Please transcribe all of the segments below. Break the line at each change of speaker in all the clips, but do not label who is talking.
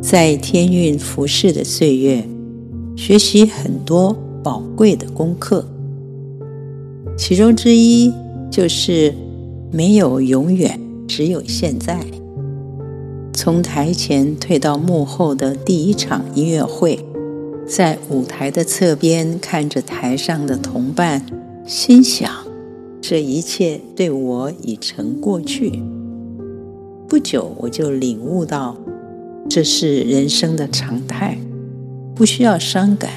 在天运服饰的岁月，学习很多宝贵的功课，其中之一就是没有永远，只有现在。从台前退到幕后的第一场音乐会，在舞台的侧边看着台上的同伴，心想：这一切对我已成过去。不久，我就领悟到，这是人生的常态，不需要伤感，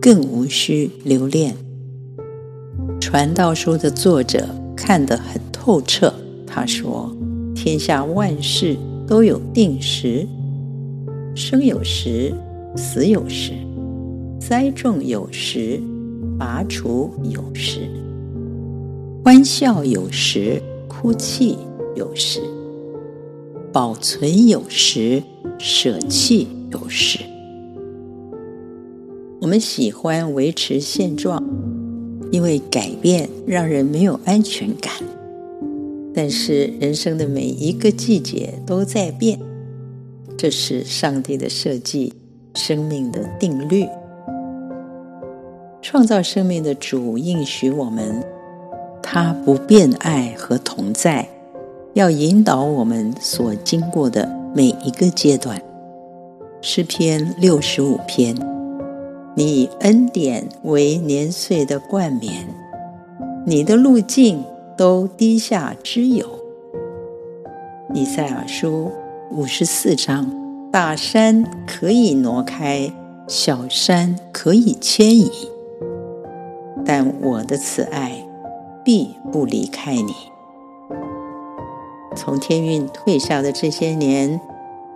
更无需留恋。传道书的作者看得很透彻，他说：“天下万事。”都有定时，生有时，死有时；栽种有时，拔除有时；欢笑有时，哭泣有时；保存有时，舍弃有时。我们喜欢维持现状，因为改变让人没有安全感。但是人生的每一个季节都在变，这是上帝的设计，生命的定律。创造生命的主应许我们，他不变爱和同在，要引导我们所经过的每一个阶段。诗篇六十五篇，你以恩典为年岁的冠冕，你的路径。都低下脂油。以赛亚书五十四章：大山可以挪开，小山可以迁移，但我的慈爱必不离开你。从天运退下的这些年，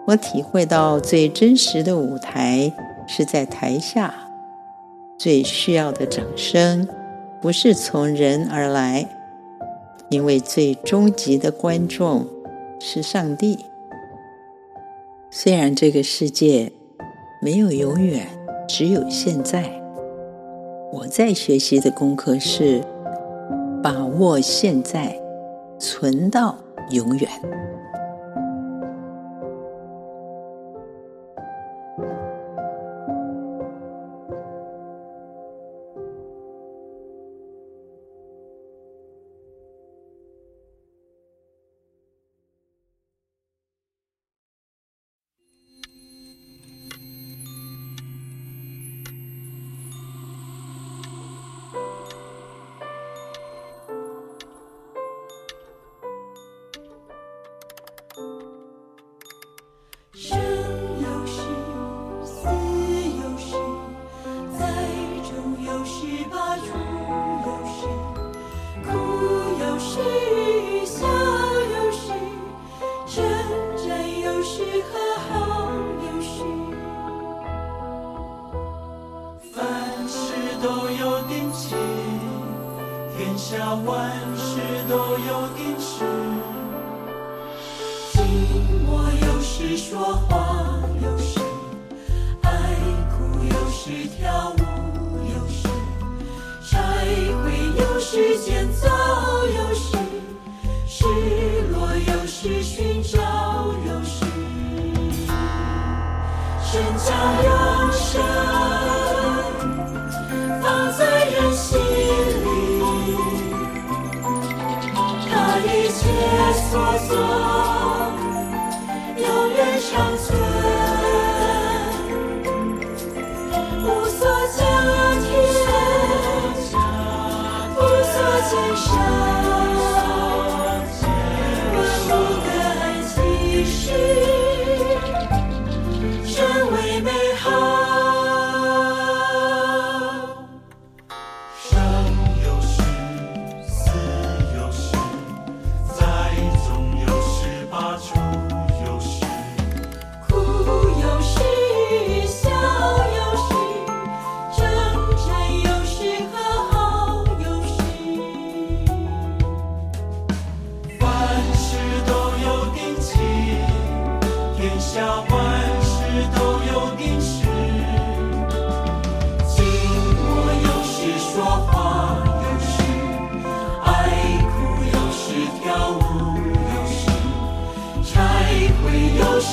我体会到最真实的舞台是在台下，最需要的掌声不是从人而来。因为最终极的观众是上帝。虽然这个世界没有永远，只有现在。我在学习的功课是把握现在，存到永
远。静默有时说话，有时爱哭，有时跳舞，有时拆毁，有时建造，有时失落，有时寻找，有时神将永生。所作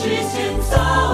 有时建造。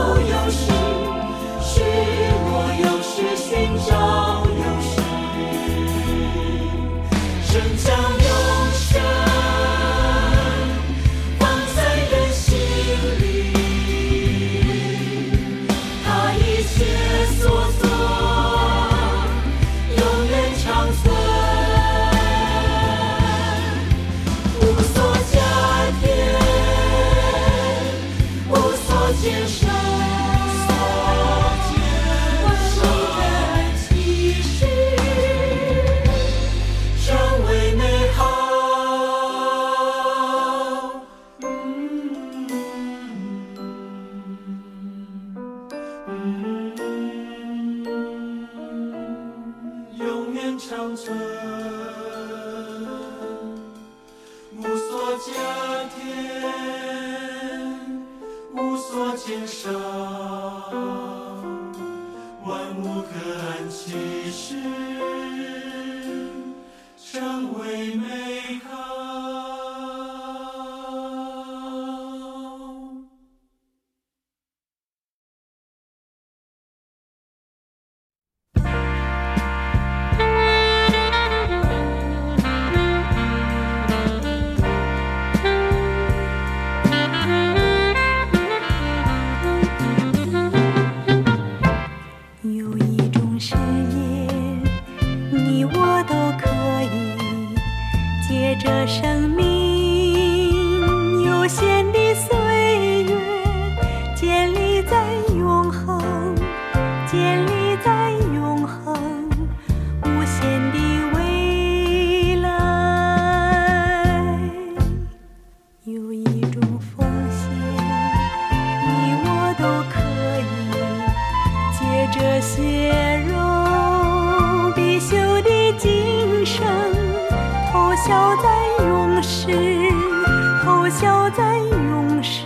长存无所家田无所介绍万物各安其事这生命。是偷笑在涌上。